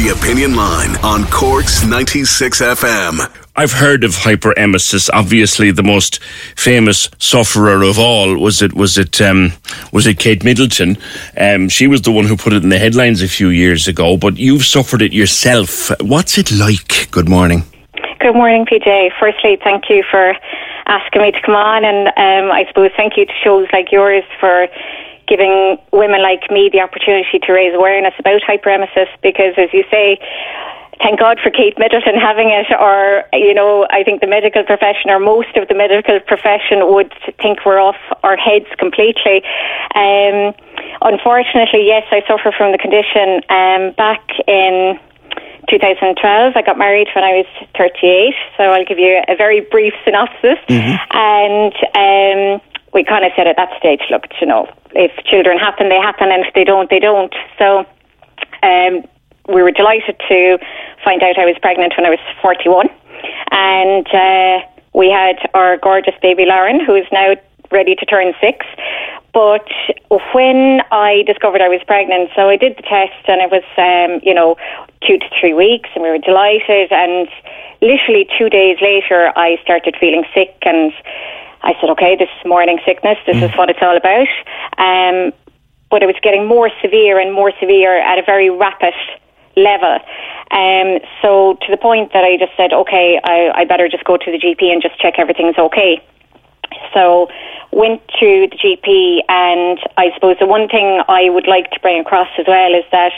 The Opinion Line on Cork's 96 FM. I've heard of hyperemesis. Obviously, the most famous sufferer of all was it was it um, was it Kate Middleton. Um, she was the one who put it in the headlines a few years ago. But you've suffered it yourself. What's it like? Good morning. Good morning, PJ. Firstly, thank you for asking me to come on, and um, I suppose thank you to shows like yours for giving women like me the opportunity to raise awareness about hyperemesis because, as you say, thank God for Kate Middleton having it, or, you know, I think the medical profession or most of the medical profession would think we're off our heads completely. Um, unfortunately, yes, I suffer from the condition. Um, back in 2012, I got married when I was 38, so I'll give you a very brief synopsis. Mm-hmm. And um, we kind of said at that stage, look, you know, if children happen, they happen, and if they don't, they don't. So um, we were delighted to find out I was pregnant when I was 41. And uh, we had our gorgeous baby Lauren, who is now ready to turn six. But when I discovered I was pregnant, so I did the test and it was, um, you know, two to three weeks and we were delighted. And literally two days later, I started feeling sick and I said, okay, this is morning sickness. This mm. is what it's all about. Um, but it was getting more severe and more severe at a very rapid level. Um, so to the point that I just said, okay, I, I better just go to the GP and just check everything's okay. So went to the GP and I suppose the one thing I would like to bring across as well is that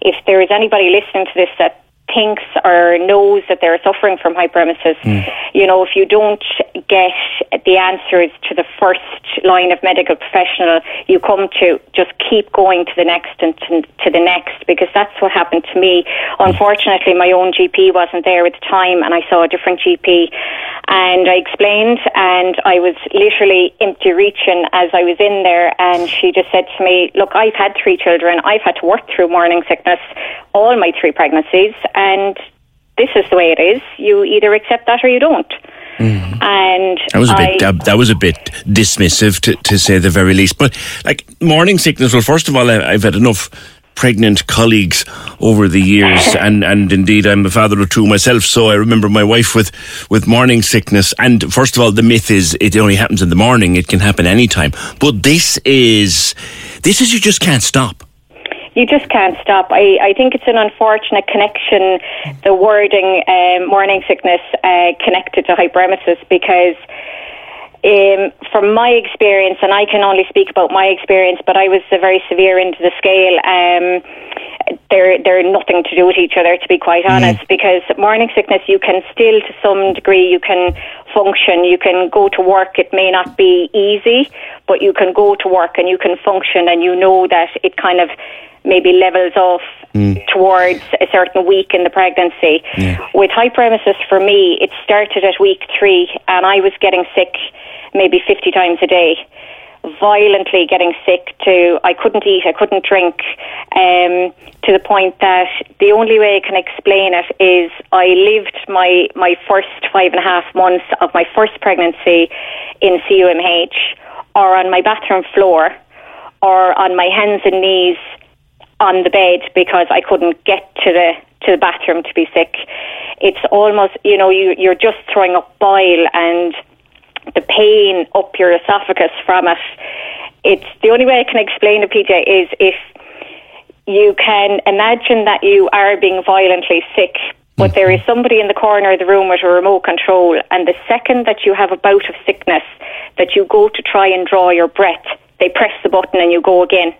if there is anybody listening to this that thinks or knows that they're suffering from hyperemesis, mm. you know, if you don't get the answers to the first line of medical professional, you come to just keep going to the next and to, to the next because that's what happened to me. Unfortunately, my own GP wasn't there at the time and I saw a different GP and I explained and I was literally empty reaching as I was in there and she just said to me, look, I've had three children. I've had to work through morning sickness all my three pregnancies and this is the way it is. You either accept that or you don't. Mm. And that was a bit I, that was a bit dismissive to, to say the very least. But like morning sickness. Well, first of all, I, I've had enough pregnant colleagues over the years, and, and indeed I'm a father of two myself, so I remember my wife with, with morning sickness. And first of all, the myth is it only happens in the morning; it can happen anytime. But this is this is you just can't stop you just can't stop. I, I think it's an unfortunate connection, the wording um, morning sickness uh, connected to hyperemesis because. Um, from my experience, and I can only speak about my experience, but I was a very severe end of the scale. Um, they're they're nothing to do with each other, to be quite mm. honest. Mm. Because morning sickness, you can still, to some degree, you can function. You can go to work. It may not be easy, but you can go to work and you can function, and you know that it kind of maybe levels off mm. towards a certain week in the pregnancy. Yeah. With hyperemesis, for me, it started at week three, and I was getting sick maybe 50 times a day. Violently getting sick to I couldn't eat, I couldn't drink, um, to the point that the only way I can explain it is I lived my my first five and a half months of my first pregnancy in CUMH, or on my bathroom floor, or on my hands and knees on the bed because I couldn't get to the to the bathroom to be sick. It's almost you know you you're just throwing up bile and the pain up your esophagus from it. It's the only way I can explain it, PJ, is if you can imagine that you are being violently sick, but there is somebody in the corner of the room with a remote control, and the second that you have a bout of sickness, that you go to try and draw your breath, they press the button and you go again.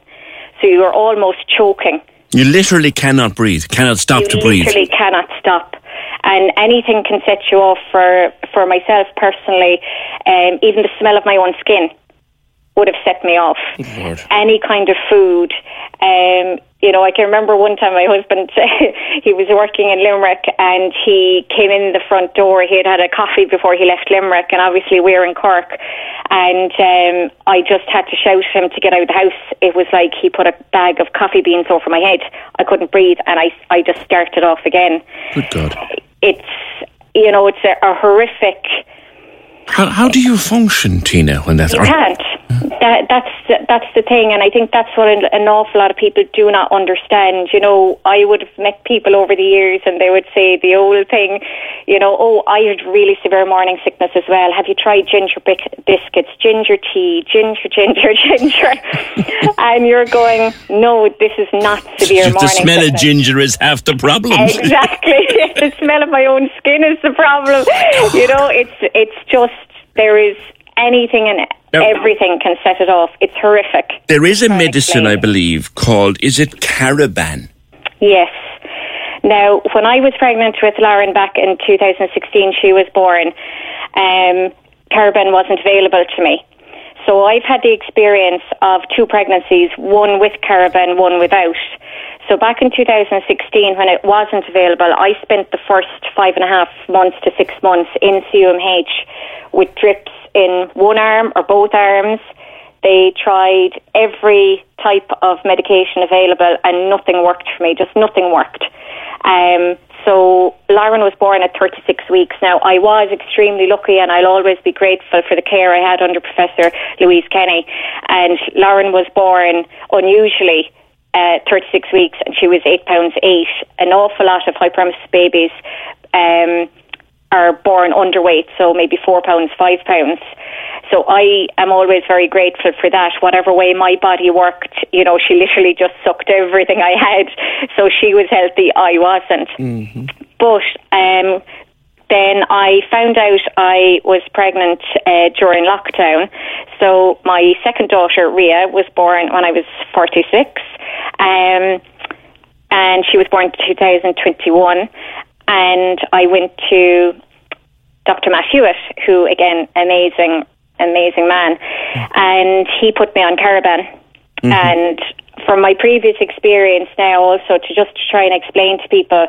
So you are almost choking. You literally cannot breathe, cannot stop you to breathe. You literally cannot stop. And anything can set you off for, for myself personally. Um, even the smell of my own skin would have set me off. Lord. Any kind of food. Um, you know, I can remember one time my husband, he was working in Limerick and he came in the front door. He had had a coffee before he left Limerick and obviously we're in Cork. And um, I just had to shout him to get out of the house. It was like he put a bag of coffee beans over my head. I couldn't breathe and I, I just started off again. Good God. It's, you know, it's a, a horrific... How, how do you function, Tina, when that's... You can't. That, that's that's the thing, and I think that's what an, an awful lot of people do not understand. You know, I would have met people over the years, and they would say the old thing, you know, oh, I had really severe morning sickness as well. Have you tried ginger biscuits, ginger tea, ginger, ginger, ginger? and you're going, no, this is not severe morning. The smell sickness. of ginger is half the problem. Exactly, the smell of my own skin is the problem. You know, it's it's just there is anything and now, everything can set it off. It's horrific. There is a medicine, I believe, called is it Cariban? Yes. Now, when I was pregnant with Lauren back in 2016, she was born. Um, Cariban wasn't available to me. So I've had the experience of two pregnancies, one with Cariban, one without. So back in 2016, when it wasn't available, I spent the first five and a half months to six months in CUMH with drips in one arm or both arms. They tried every type of medication available and nothing worked for me, just nothing worked. Um, so Lauren was born at 36 weeks. Now, I was extremely lucky and I'll always be grateful for the care I had under Professor Louise Kenny. And Lauren was born unusually uh, 36 weeks and she was 8 pounds 8. An awful lot of hyperemesis babies um, are born underweight, so maybe 4 pounds, 5 pounds. So I am always very grateful for that. Whatever way my body worked, you know, she literally just sucked everything I had. So she was healthy, I wasn't. Mm-hmm. But um, then I found out I was pregnant uh, during lockdown. So my second daughter, Ria, was born when I was 46. Um, and she was born in 2021. And I went to Dr. Matt Hewitt, who, again, amazing amazing man. And he put me on Cariban. Mm-hmm. And from my previous experience now, also to just try and explain to people,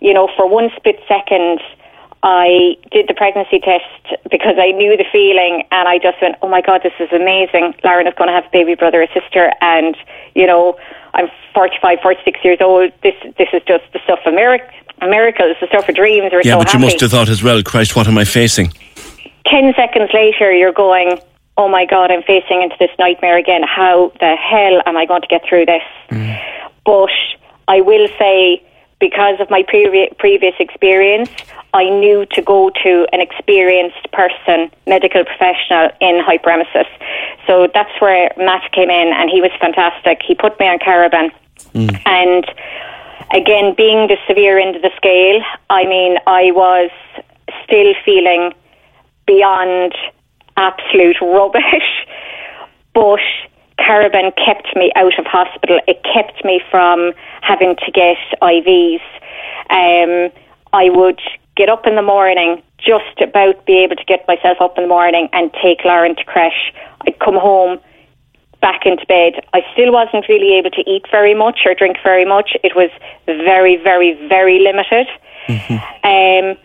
you know, for one split second, I did the pregnancy test because I knew the feeling and I just went, oh my God, this is amazing. Lauren is going to have a baby brother or sister. And, you know, I'm 45, 46 years old. This, this is just the stuff of miracle, miracles, the stuff of dreams. We're yeah, so but happy. you must have thought as well, Christ, what am I facing? 10 seconds later, you're going, oh my God, I'm facing into this nightmare again. How the hell am I going to get through this? Mm. But I will say, because of my previ- previous experience, I knew to go to an experienced person, medical professional in hyperemesis. So that's where Matt came in, and he was fantastic. He put me on Cariban. Mm. And again, being the severe end of the scale, I mean, I was still feeling beyond absolute rubbish. But Cariban kept me out of hospital. It kept me from having to get IVs. Um, I would get up in the morning, just about be able to get myself up in the morning and take Lauren to creche. I'd come home, back into bed. I still wasn't really able to eat very much or drink very much. It was very, very, very limited. Mm-hmm. Um,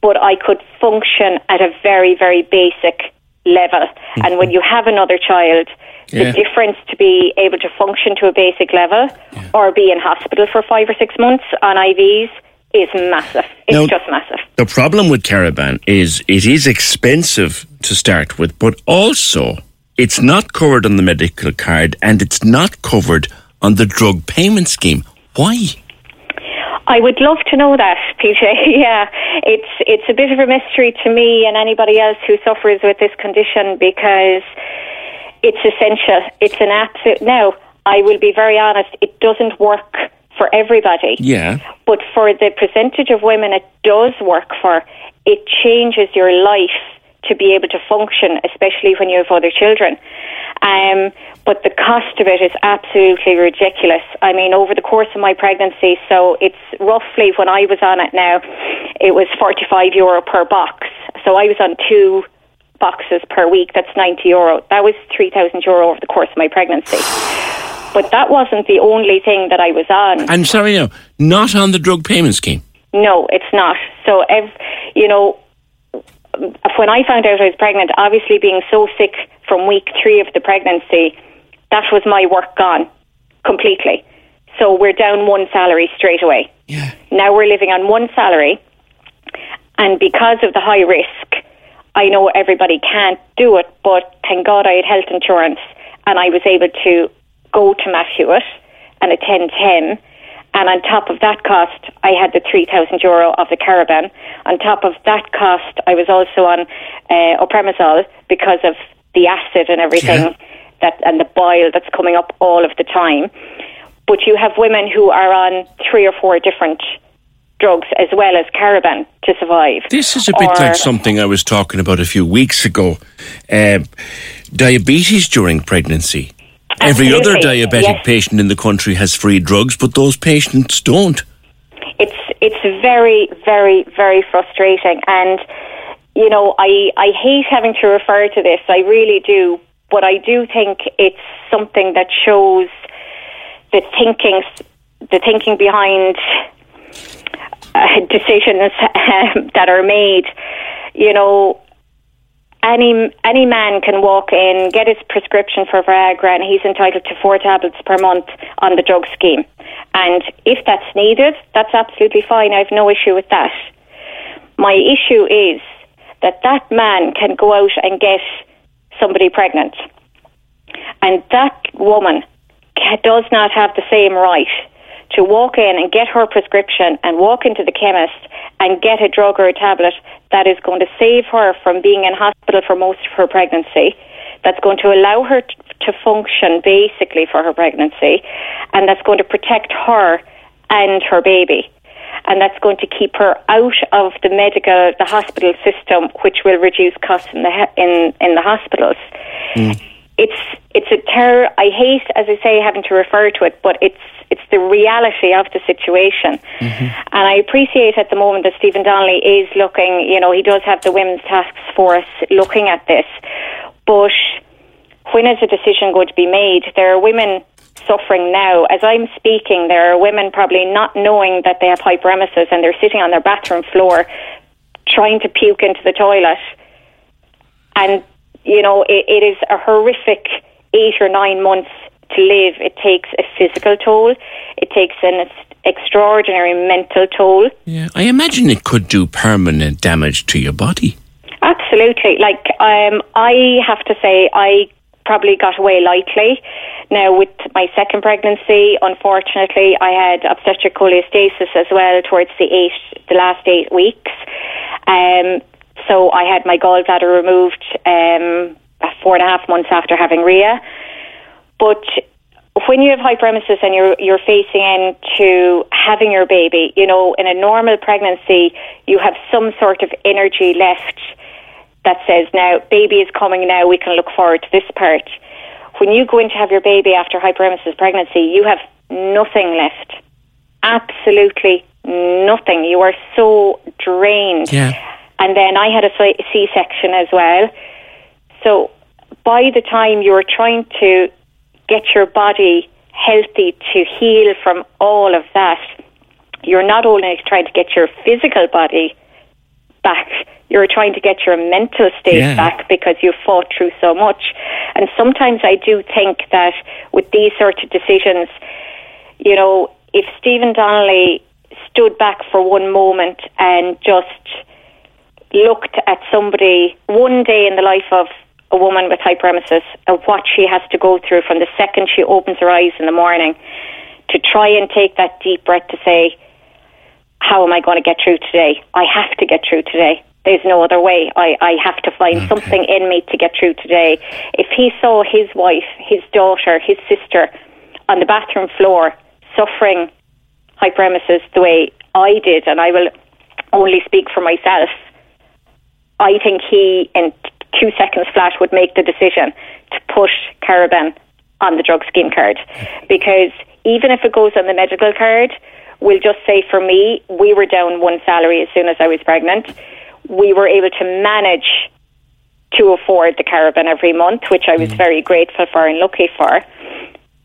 but I could function at a very, very basic level. Mm-hmm. And when you have another child, yeah. the difference to be able to function to a basic level yeah. or be in hospital for five or six months on IVs is massive. It's now, just massive. The problem with Cariban is it is expensive to start with, but also it's not covered on the medical card and it's not covered on the drug payment scheme. Why? I would love to know that, PJ. yeah, it's it's a bit of a mystery to me and anybody else who suffers with this condition because it's essential. It's an absolute. Now, I will be very honest. It doesn't work for everybody. Yeah. But for the percentage of women it does work for, it changes your life to be able to function, especially when you have other children. Um, but the cost of it is absolutely ridiculous. I mean, over the course of my pregnancy, so it's roughly when I was on it now, it was 45 euro per box. So I was on two boxes per week. That's 90 euro. That was 3,000 euro over the course of my pregnancy. But that wasn't the only thing that I was on. I'm sorry, no, not on the drug payment scheme. No, it's not. So, if, you know, when I found out I was pregnant, obviously being so sick from week three of the pregnancy, that was my work gone completely. So we're down one salary straight away. Yeah. Now we're living on one salary, and because of the high risk, I know everybody can't do it, but thank God I had health insurance. and I was able to go to Matt Hewitt and attend him. And on top of that cost, I had the 3,000 euro of the Cariban. On top of that cost, I was also on uh, omeprazole because of the acid and everything Yeah. that and the boil that's coming up all of the time. But you have women who are on three or four different drugs as well as Cariban to survive. This is a bit Or- like something I was talking about a few weeks ago. Um diabetes during pregnancy. Every other diabetic yes. patient in the country has free drugs, but those patients don't. it's it's very very very frustrating and you know I I hate having to refer to this I really do but I do think it's something that shows the thinking the thinking behind decisions um, that are made you know any any man can walk in, get his prescription for Viagra, and he's entitled to four tablets per month on the drug scheme. And if that's needed, that's absolutely fine. I have no issue with that. My issue is that that man can go out and get somebody pregnant, and that woman does not have the same right to walk in and get her prescription and walk into the chemist and get a drug or a tablet that is going to save her from being in hospital for most of her pregnancy, that's going to allow her t- to function basically for her pregnancy, and that's going to protect her and her baby. And that's going to keep her out of the medical, the hospital system, which will reduce costs in the he- in in the hospitals mm. it's it's a terror. I hate, as I say, having to refer to it, but it's it's the reality of the situation. Mm-hmm. And I appreciate at the moment that Stephen Donnelly is looking. You know, he does have the Women's Task Force looking at this, but when is a decision going to be made? There are women suffering now. As I'm speaking, there are women probably not knowing that they have hyperemesis and they're sitting on their bathroom floor trying to puke into the toilet and you know it, it is a horrific eight or nine months to live. It takes a physical toll. It takes an ex- extraordinary mental toll. Yeah, I imagine it could do permanent damage to your body. Absolutely. Like um, I have to say, I probably got away lightly. Now with my second pregnancy, unfortunately, I had obstetric cholestasis as well towards the eight, the last eight weeks. Um, so I had my gallbladder removed um, four and a half months after having Rhea. But when you have hyperemesis and you're you're facing into having your baby, you know, in a normal pregnancy, you have some sort of energy left that says, "Now, baby is coming. Now we can look forward to this part." When you go in to have your baby after hyperemesis pregnancy, you have nothing left. Absolutely nothing. You are so drained. Yeah. And then I had a C section as well. So by the time you're trying to get your body healthy to heal from all of that, you're not only trying to get your physical body back, you're trying to get your mental state Yeah. back because you've fought through so much. And sometimes I do think that with these sorts of decisions, you know, if Stephen Donnelly stood back for one moment and just looked at somebody one day in the life of a woman with hyperemesis and what she has to go through from the second she opens her eyes in the morning to try and take that deep breath to say, how am I going to get through today? I have to get through today. There's no other way. I, I have to find something in me to get through today. If he saw his wife, his daughter, his sister on the bathroom floor suffering hyperemesis the way I did, and I will only speak for myself, I think he, in two seconds flat, would make the decision to put Cariban on the drug scheme card. Because even if it goes on the medical card, we'll just say for me, we were down one salary as soon as I was pregnant. We were able to manage to afford the Cariban every month, which I was mm. very grateful for and lucky for.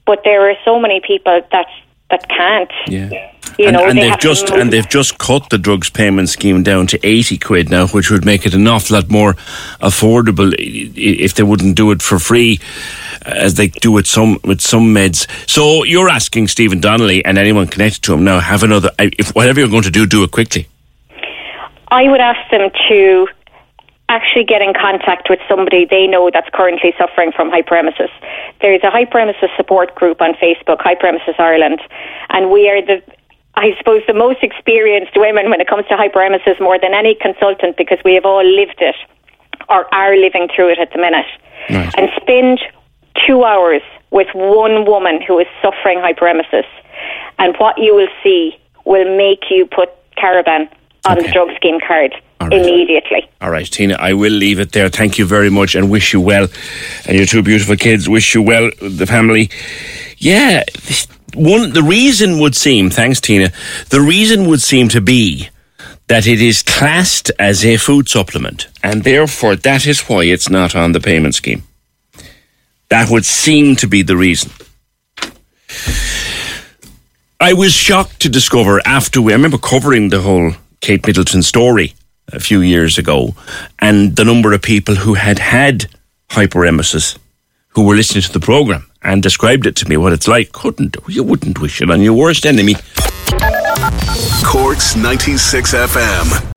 But there are so many people that that can't. Yeah. You and, know, and they they've just and they've just cut the drugs payment scheme down to eighty quid now, which would make it an awful lot more affordable if they wouldn't do it for free, uh, as they do with some with some meds. So you're asking Stephen Donnelly and anyone connected to him now have another. If whatever you're going to do, do it quickly. I would ask them to actually get in contact with somebody they know that's currently suffering from hyperemesis. There's a hyperemesis support group on Facebook, Hyperemesis Ireland, and we are the I suppose the most experienced women when it comes to hyperemesis more than any consultant because we have all lived it or are living through it at the minute. Right. And spend two hours with one woman who is suffering hyperemesis, and what you will see will make you put Cariban on okay. the drug scheme card right. immediately. All right, Tina, I will leave it there. Thank you very much and wish you well. And your two beautiful kids, wish you well, the family. Yeah, one, the reason would seem, thanks, Tina, the reason would seem to be that it is classed as a food supplement, and therefore that is why it's not on the payment scheme. That would seem to be the reason. I was shocked to discover after we, I remember covering the whole Kate Middleton story a few years ago, and the number of people who had had hyperemesis who were listening to the program and described it to me what it's like. Couldn't you wouldn't wish it on your worst enemy. Corks 96 FM.